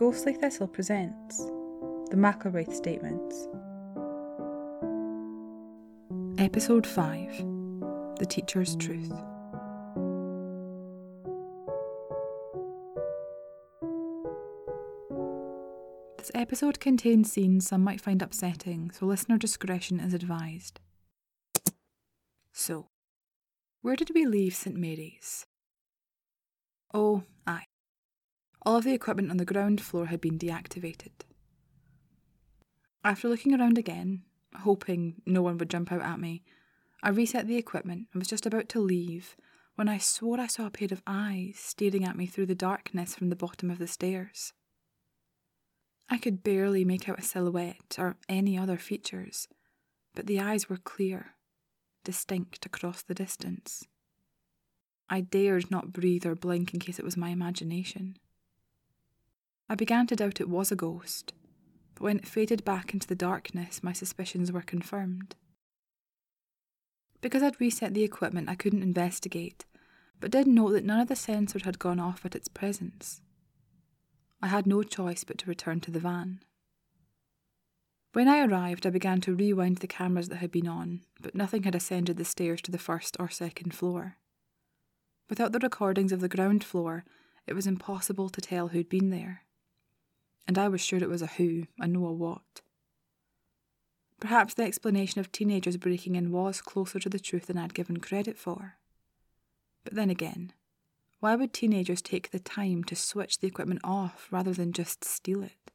Ghostly Thistle presents the McIlwraith Statements. Episode 5 The Teacher's Truth. This episode contains scenes some might find upsetting, so listener discretion is advised. So, where did we leave St Mary's? Oh, aye. All of the equipment on the ground floor had been deactivated. After looking around again, hoping no one would jump out at me, I reset the equipment and was just about to leave when I swore I saw a pair of eyes staring at me through the darkness from the bottom of the stairs. I could barely make out a silhouette or any other features, but the eyes were clear, distinct across the distance. I dared not breathe or blink in case it was my imagination. I began to doubt it was a ghost, but when it faded back into the darkness, my suspicions were confirmed. Because I'd reset the equipment, I couldn't investigate, but did note that none of the sensors had gone off at its presence. I had no choice but to return to the van. When I arrived, I began to rewind the cameras that had been on, but nothing had ascended the stairs to the first or second floor. Without the recordings of the ground floor, it was impossible to tell who'd been there and I was sure it was a who and no a what. Perhaps the explanation of teenagers breaking in was closer to the truth than I'd given credit for. But then again, why would teenagers take the time to switch the equipment off rather than just steal it?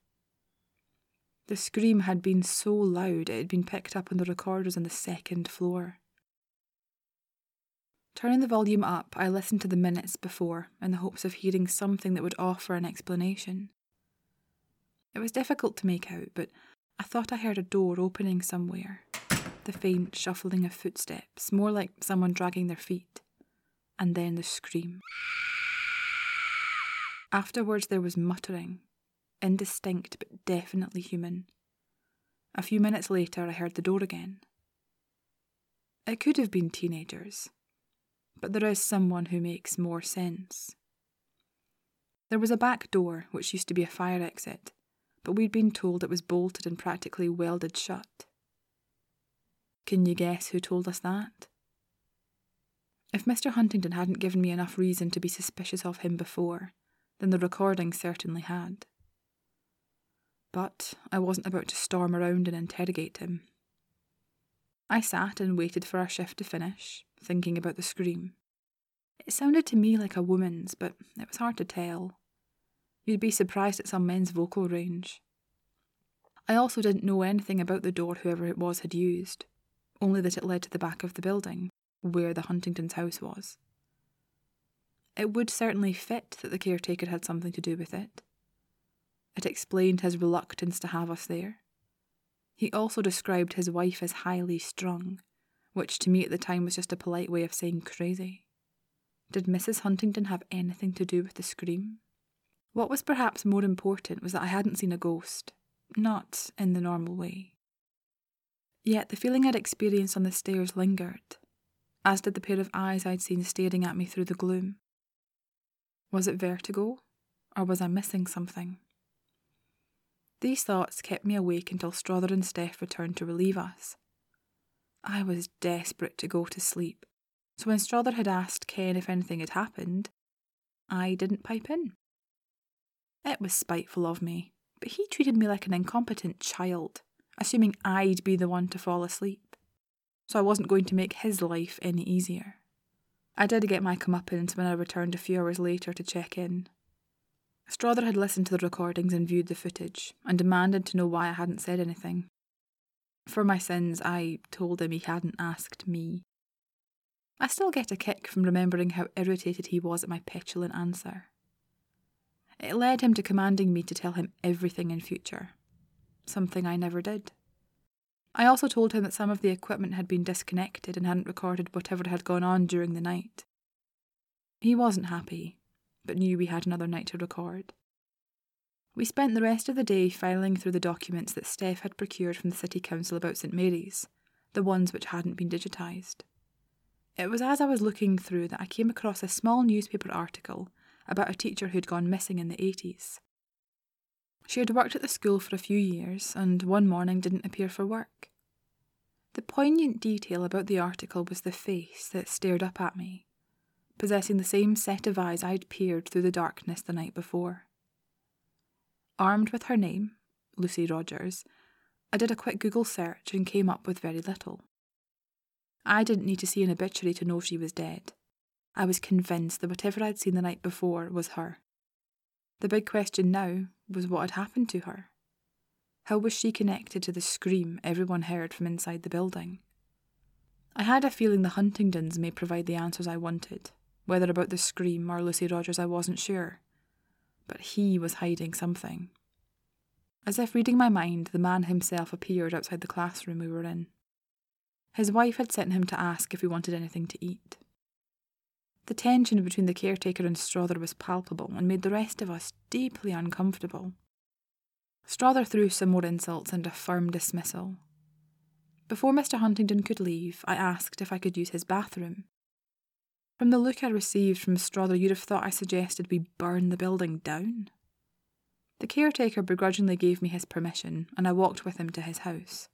The scream had been so loud it had been picked up on the recorders on the second floor. Turning the volume up, I listened to the minutes before in the hopes of hearing something that would offer an explanation. It was difficult to make out, but I thought I heard a door opening somewhere. The faint shuffling of footsteps, more like someone dragging their feet. And then the scream. Afterwards, there was muttering, indistinct but definitely human. A few minutes later, I heard the door again. It could have been teenagers, but there is someone who makes more sense. There was a back door, which used to be a fire exit, but we'd been told it was bolted and practically welded shut. Can you guess who told us that? If Mr. Huntingdon hadn't given me enough reason to be suspicious of him before, then the recording certainly had. But I wasn't about to storm around and interrogate him. I sat and waited for our shift to finish, thinking about the scream. It sounded to me like a woman's, but it was hard to tell. You'd be surprised at some men's vocal range. I also didn't know anything about the door whoever it was had used, only that it led to the back of the building, where the Huntingdon's house was. It would certainly fit that the caretaker had something to do with it. It explained his reluctance to have us there. He also described his wife as highly strung, which to me at the time was just a polite way of saying crazy. Did Mrs. Huntingdon have anything to do with the scream? What was perhaps more important was that I hadn't seen a ghost, not in the normal way. Yet the feeling I'd experienced on the stairs lingered, as did the pair of eyes I'd seen staring at me through the gloom. Was it vertigo, or was I missing something? These thoughts kept me awake until Strother and Steph returned to relieve us. I was desperate to go to sleep, so when Strother had asked Ken if anything had happened, I didn't pipe in. It was spiteful of me, but he treated me like an incompetent child, assuming I'd be the one to fall asleep. So I wasn't going to make his life any easier. I did get my comeuppance when I returned a few hours later to check in. Strother had listened to the recordings and viewed the footage, and demanded to know why I hadn't said anything. For my sins, I told him he hadn't asked me. I still get a kick from remembering how irritated he was at my petulant answer. It led him to commanding me to tell him everything in future, something I never did. I also told him that some of the equipment had been disconnected and hadn't recorded whatever had gone on during the night. He wasn't happy, but knew we had another night to record. We spent the rest of the day filing through the documents that Steph had procured from the City Council about St Mary's, the ones which hadn't been digitised. It was as I was looking through that I came across a small newspaper article about a teacher who'd gone missing in the 80s. She had worked at the school for a few years and one morning didn't appear for work. The poignant detail about the article was the face that stared up at me, possessing the same set of eyes I'd peered through the darkness the night before. Armed with her name, Lucy Rogers, I did a quick Google search and came up with very little. I didn't need to see an obituary to know she was dead. I was convinced that whatever I'd seen the night before was her. The big question now was what had happened to her. How was she connected to the scream everyone heard from inside the building? I had a feeling the Huntingdons may provide the answers I wanted. Whether about the scream or Lucy Rogers, I wasn't sure. But he was hiding something. As if reading my mind, the man himself appeared outside the classroom we were in. His wife had sent him to ask if we wanted anything to eat. The tension between the caretaker and Strother was palpable and made the rest of us deeply uncomfortable. Strother threw some more insults and a firm dismissal. Before Mr. Huntingdon could leave, I asked if I could use his bathroom. From the look I received from Strother, you'd have thought I suggested we burn the building down. The caretaker begrudgingly gave me his permission, and I walked with him to his house.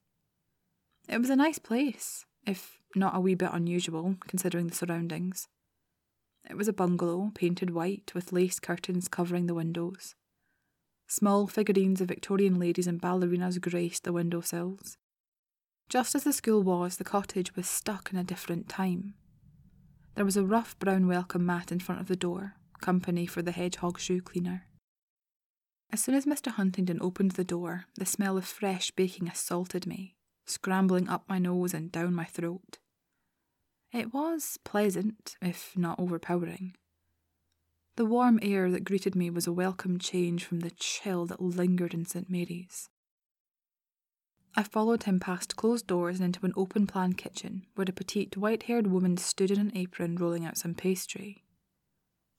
It was a nice place, if not a wee bit unusual, considering the surroundings. It was a bungalow, painted white, with lace curtains covering the windows. Small figurines of Victorian ladies and ballerinas graced the window sills. Just as the school was, the cottage was stuck in a different time. There was a rough brown welcome mat in front of the door, company for the hedgehog shoe cleaner. As soon as Mr. Huntingdon opened the door, the smell of fresh baking assaulted me, scrambling up my nose and down my throat. It was pleasant, if not overpowering. The warm air that greeted me was a welcome change from the chill that lingered in St. Mary's. I followed him past closed doors and into an open plan kitchen where a petite white haired woman stood in an apron rolling out some pastry.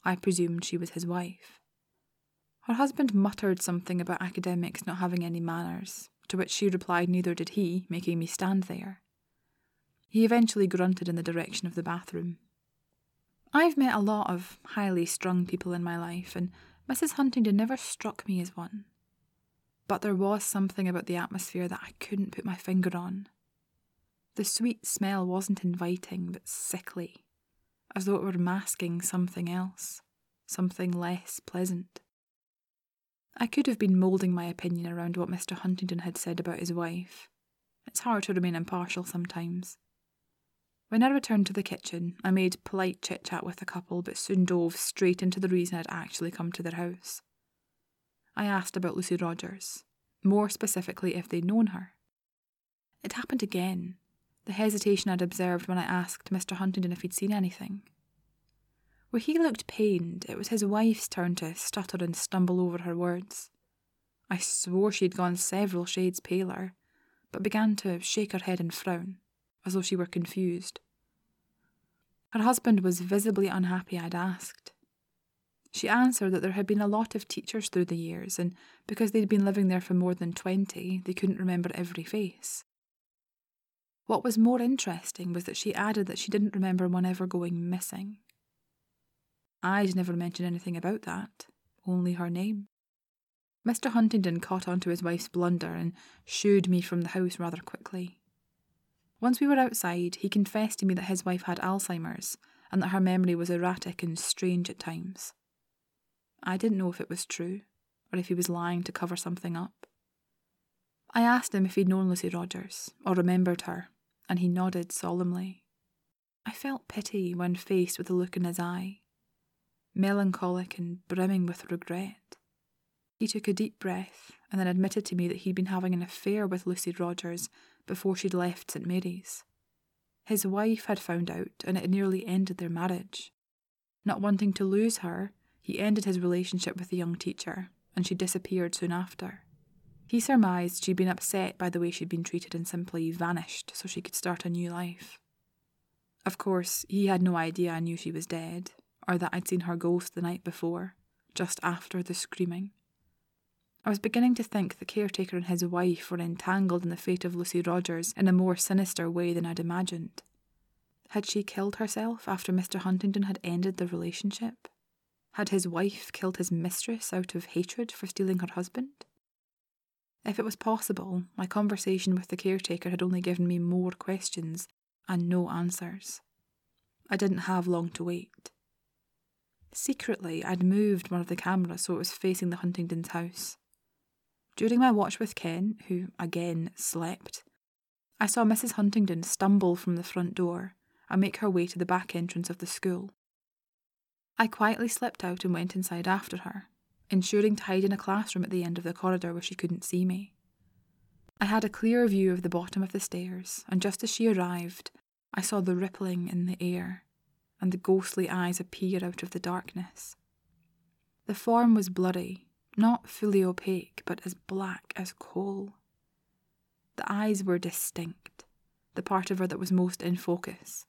I presumed she was his wife. Her husband muttered something about academics not having any manners, to which she replied neither did he, making me stand there. He eventually grunted in the direction of the bathroom. I've met a lot of highly strung people in my life, and Mrs. Huntingdon never struck me as one. But there was something about the atmosphere that I couldn't put my finger on. The sweet smell wasn't inviting, but sickly, as though it were masking something else, something less pleasant. I could have been moulding my opinion around what Mr. Huntingdon had said about his wife. It's hard to remain impartial sometimes. When I returned to the kitchen, I made polite chit chat with the couple, but soon dove straight into the reason I'd actually come to their house. I asked about Lucy Rogers, more specifically if they'd known her. It happened again, the hesitation I'd observed when I asked Mr. Huntingdon if he'd seen anything. Where he looked pained, it was his wife's turn to stutter and stumble over her words. I swore she had gone several shades paler, but began to shake her head and frown as though she were confused. Her husband was visibly unhappy I'd asked. She answered that there had been a lot of teachers through the years, and because they'd been living there for more than twenty, they couldn't remember every face. What was more interesting was that she added that she didn't remember one ever going missing. I'd never mentioned anything about that, only her name. Mr. Huntingdon caught on to his wife's blunder and shooed me from the house rather quickly. Once we were outside, he confessed to me that his wife had Alzheimer's and that her memory was erratic and strange at times. I didn't know if it was true or if he was lying to cover something up. I asked him if he'd known Lucy Rogers or remembered her, and he nodded solemnly. I felt pity when faced with the look in his eye, melancholic and brimming with regret. He took a deep breath and then admitted to me that he'd been having an affair with Lucy Rogers before she'd left St. Mary's. His wife had found out, and it nearly ended their marriage. Not wanting to lose her, he ended his relationship with the young teacher, and she disappeared soon after. He surmised she'd been upset by the way she'd been treated and simply vanished so she could start a new life. Of course, he had no idea I knew she was dead, or that I'd seen her ghost the night before, just after the screaming. I was beginning to think the caretaker and his wife were entangled in the fate of Lucy Rogers in a more sinister way than I'd imagined. Had she killed herself after Mr. Huntingdon had ended the relationship? Had his wife killed his mistress out of hatred for stealing her husband? If it was possible, my conversation with the caretaker had only given me more questions and no answers. I didn't have long to wait. Secretly, I'd moved one of the cameras so it was facing the Huntingdon's house. During my watch with Ken, who again slept, I saw Mrs. Huntingdon stumble from the front door and make her way to the back entrance of the school. I quietly slipped out and went inside after her, ensuring to hide in a classroom at the end of the corridor where she couldn't see me. I had a clear view of the bottom of the stairs, and just as she arrived, I saw the rippling in the air and the ghostly eyes appear out of the darkness. The form was bloody, not fully opaque, but as black as coal. The eyes were distinct, the part of her that was most in focus.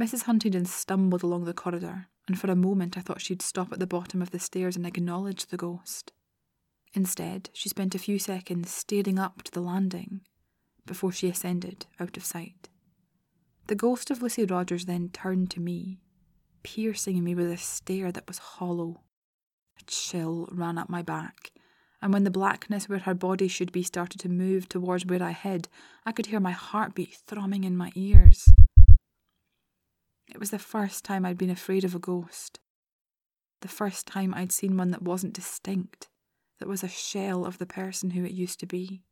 Mrs. Huntingdon stumbled along the corridor, and for a moment I thought she'd stop at the bottom of the stairs and acknowledge the ghost. Instead, she spent a few seconds staring up to the landing before she ascended out of sight. The ghost of Lucy Rogers then turned to me, piercing me with a stare that was hollow. A chill ran up my back, and when the blackness where her body should be started to move towards where I hid, I could hear my heartbeat thrumming in my ears. It was the first time I'd been afraid of a ghost. The first time I'd seen one that wasn't distinct, that was a shell of the person who it used to be.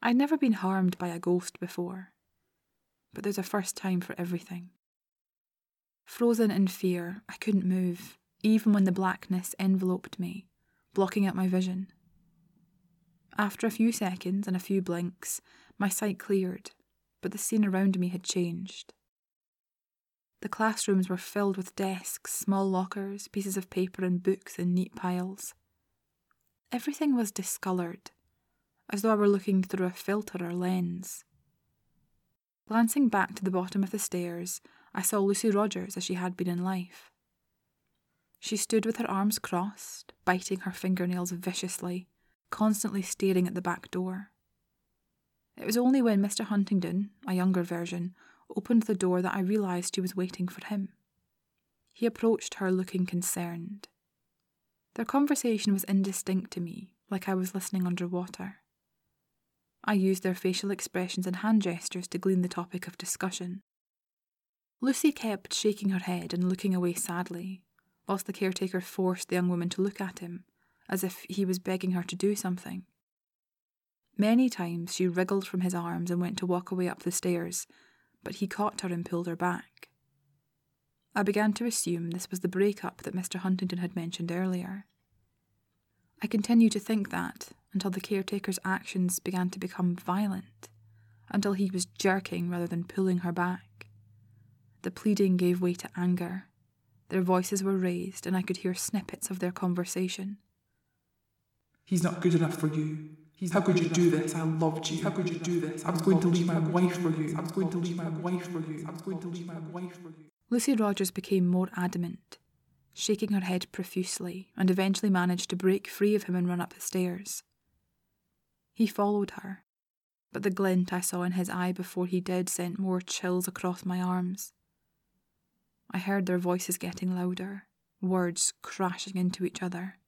I'd never been harmed by a ghost before, but there's a first time for everything. Frozen in fear, I couldn't move, even when the blackness enveloped me, blocking out my vision. After a few seconds and a few blinks, my sight cleared, but the scene around me had changed. The classrooms were filled with desks, small lockers, pieces of paper, and books in neat piles. Everything was discoloured, as though I were looking through a filter or lens. Glancing back to the bottom of the stairs, I saw Lucy Rogers as she had been in life. She stood with her arms crossed, biting her fingernails viciously, constantly staring at the back door. It was only when Mr. Huntingdon, a younger version, opened the door that I realised she was waiting for him. He approached her looking concerned. Their conversation was indistinct to me, like I was listening underwater. I used their facial expressions and hand gestures to glean the topic of discussion. Lucy kept shaking her head and looking away sadly, whilst the caretaker forced the young woman to look at him, as if he was begging her to do something. Many times she wriggled from his arms and went to walk away up the stairs, but he caught her and pulled her back. I began to assume this was the break-up that Mr. Huntingdon had mentioned earlier. I continued to think that until the caretaker's actions began to become violent, until he was jerking rather than pulling her back. The pleading gave way to anger. Their voices were raised, and I could hear snippets of their conversation. He's not good enough for you. He's How could you do this? I loved you. How could you do this? I was going to leave my wife for you. I was going to leave my wife for you. I was going to leave my wife for you. Lucy Rogers became more adamant shaking her head profusely, and eventually managed to break free of him and run up the stairs. He followed her, but the glint I saw in his eye before he did sent more chills across my arms. I heard their voices getting louder, words crashing into each other.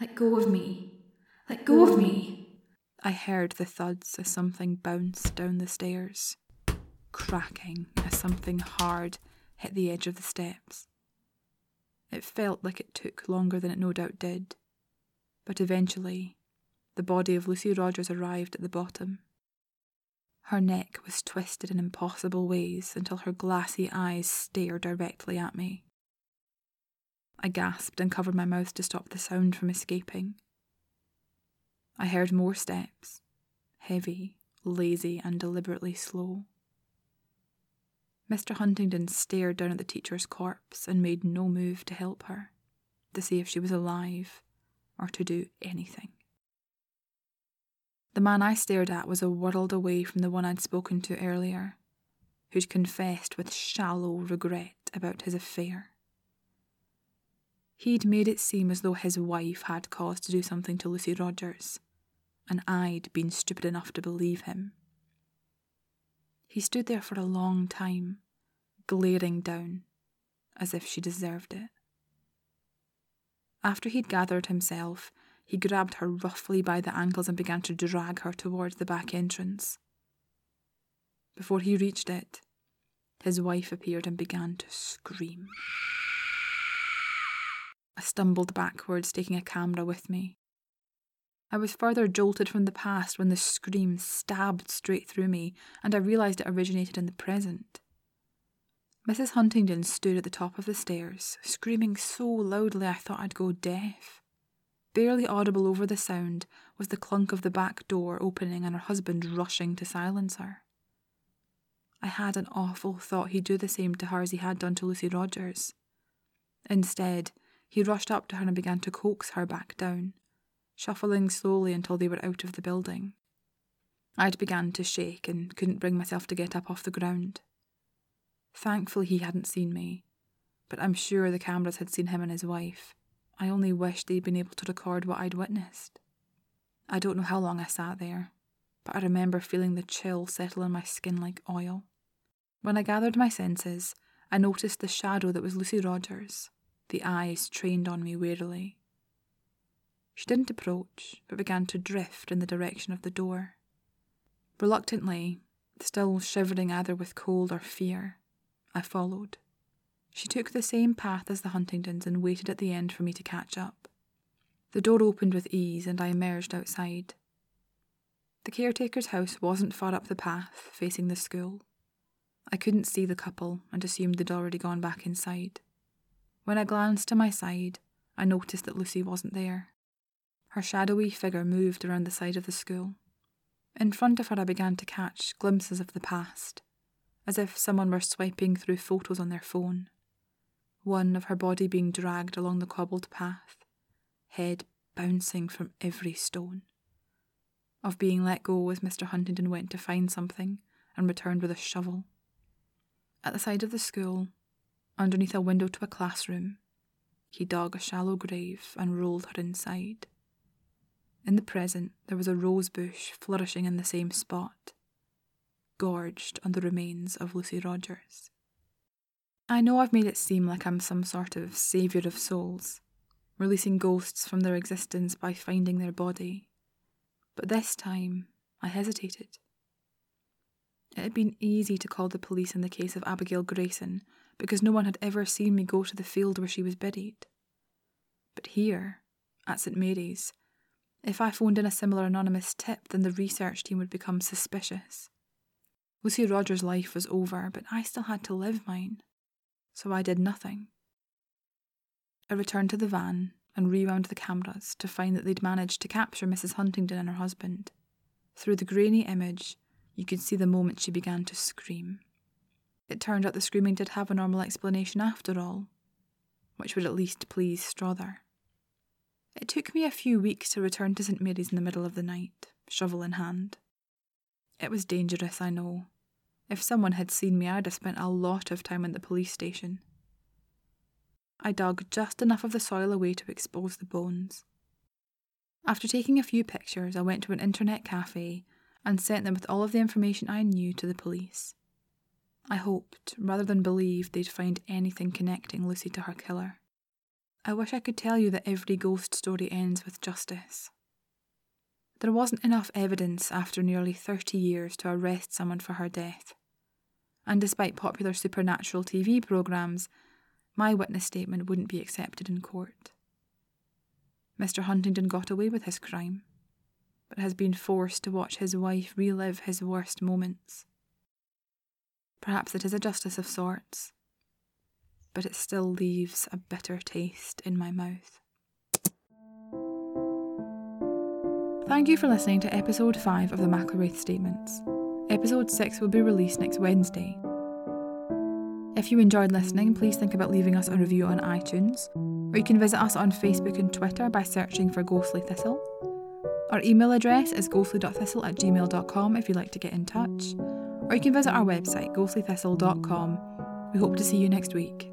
Let go of me. Let go of me. I heard the thuds as something bounced down the stairs, cracking as something hard hit the edge of the steps. It felt like it took longer than it no doubt did. But eventually, the body of Lucy Rogers arrived at the bottom. Her neck was twisted in impossible ways until her glassy eyes stared directly at me. I gasped and covered my mouth to stop the sound from escaping. I heard more steps, heavy, lazy, and deliberately slow. Mr. Huntingdon stared down at the teacher's corpse and made no move to help her, to see if she was alive, or to do anything. The man I stared at was a world away from the one I'd spoken to earlier, who'd confessed with shallow regret about his affair. He'd made it seem as though his wife had cause to do something to Lucy Rogers, and I'd been stupid enough to believe him. He stood there for a long time, glaring down, as if she deserved it. After he'd gathered himself, he grabbed her roughly by the ankles and began to drag her towards the back entrance. Before he reached it, his wife appeared and began to scream. I stumbled backwards, taking a camera with me. I was further jolted from the past when the scream stabbed straight through me, and I realised it originated in the present. Mrs. Huntingdon stood at the top of the stairs, screaming so loudly I thought I'd go deaf. Barely audible over the sound was the clunk of the back door opening and her husband rushing to silence her. I had an awful thought he'd do the same to her as he had done to Lucy Rogers. Instead, he rushed up to her and began to coax her back down, shuffling slowly until they were out of the building. I'd begun to shake and couldn't bring myself to get up off the ground. Thankfully, he hadn't seen me, but I'm sure the cameras had seen him and his wife. I only wish they'd been able to record what I'd witnessed. I don't know how long I sat there, but I remember feeling the chill settle on my skin like oil. When I gathered my senses, I noticed the shadow that was Lucy Rogers, the eyes trained on me warily. She didn't approach, but began to drift in the direction of the door. Reluctantly, still shivering either with cold or fear, I followed. She took the same path as the Huntingdons and waited at the end for me to catch up. The door opened with ease and I emerged outside. The caretaker's house wasn't far up the path, facing the school. I couldn't see the couple and assumed they'd already gone back inside. When I glanced to my side, I noticed that Lucy wasn't there. Her shadowy figure moved around the side of the school. In front of her, I began to catch glimpses of the past, as if someone were swiping through photos on their phone. One of her body being dragged along the cobbled path, head bouncing from every stone. Of being let go as Mr. Huntingdon went to find something and returned with a shovel. At the side of the school, underneath a window to a classroom. He dug a shallow grave and rolled her inside. In the present, there was a rose bush flourishing in the same spot, gorged on the remains of Lucy Rogers. I know I've made it seem like I'm some sort of saviour of souls, releasing ghosts from their existence by finding their body, but this time I hesitated. It had been easy to call the police in the case of Abigail Grayson because no one had ever seen me go to the field where she was buried. But here, at St Mary's, if I phoned in a similar anonymous tip, then the research team would become suspicious. Lucy Rogers' life was over, but I still had to live mine, so I did nothing. I returned to the van and rewound the cameras to find that they'd managed to capture Mrs. Huntingdon and her husband. Through the grainy image, you could see the moment she began to scream. It turned out the screaming did have a normal explanation after all, which would at least please Strother. It took me a few weeks to return to St Mary's in the middle of the night, shovel in hand. It was dangerous, I know. If someone had seen me, I'd have spent a lot of time in the police station. I dug just enough of the soil away to expose the bones. After taking a few pictures, I went to an internet cafe and sent them with all of the information I knew to the police. I hoped, rather than believed, they'd find anything connecting Lucy to her killer. I wish I could tell you that every ghost story ends with justice. There wasn't enough evidence after nearly 30 years to arrest someone for her death. And despite popular supernatural TV programmes, my witness statement wouldn't be accepted in court. Mr. Huntingdon got away with his crime, but has been forced to watch his wife relive his worst moments. Perhaps it is a justice of sorts, but it still leaves a bitter taste in my mouth. Thank you for listening to episode 5 of the McIlwraith Statements. Episode 6 will be released next Wednesday. If you enjoyed listening, please think about leaving us a review on iTunes, or you can visit us on Facebook and Twitter by searching for Ghostly Thistle. Our email address is ghostly.thistle at gmail.com if you'd like to get in touch or you can visit our website, ghostlythistle.com. We hope to see you next week.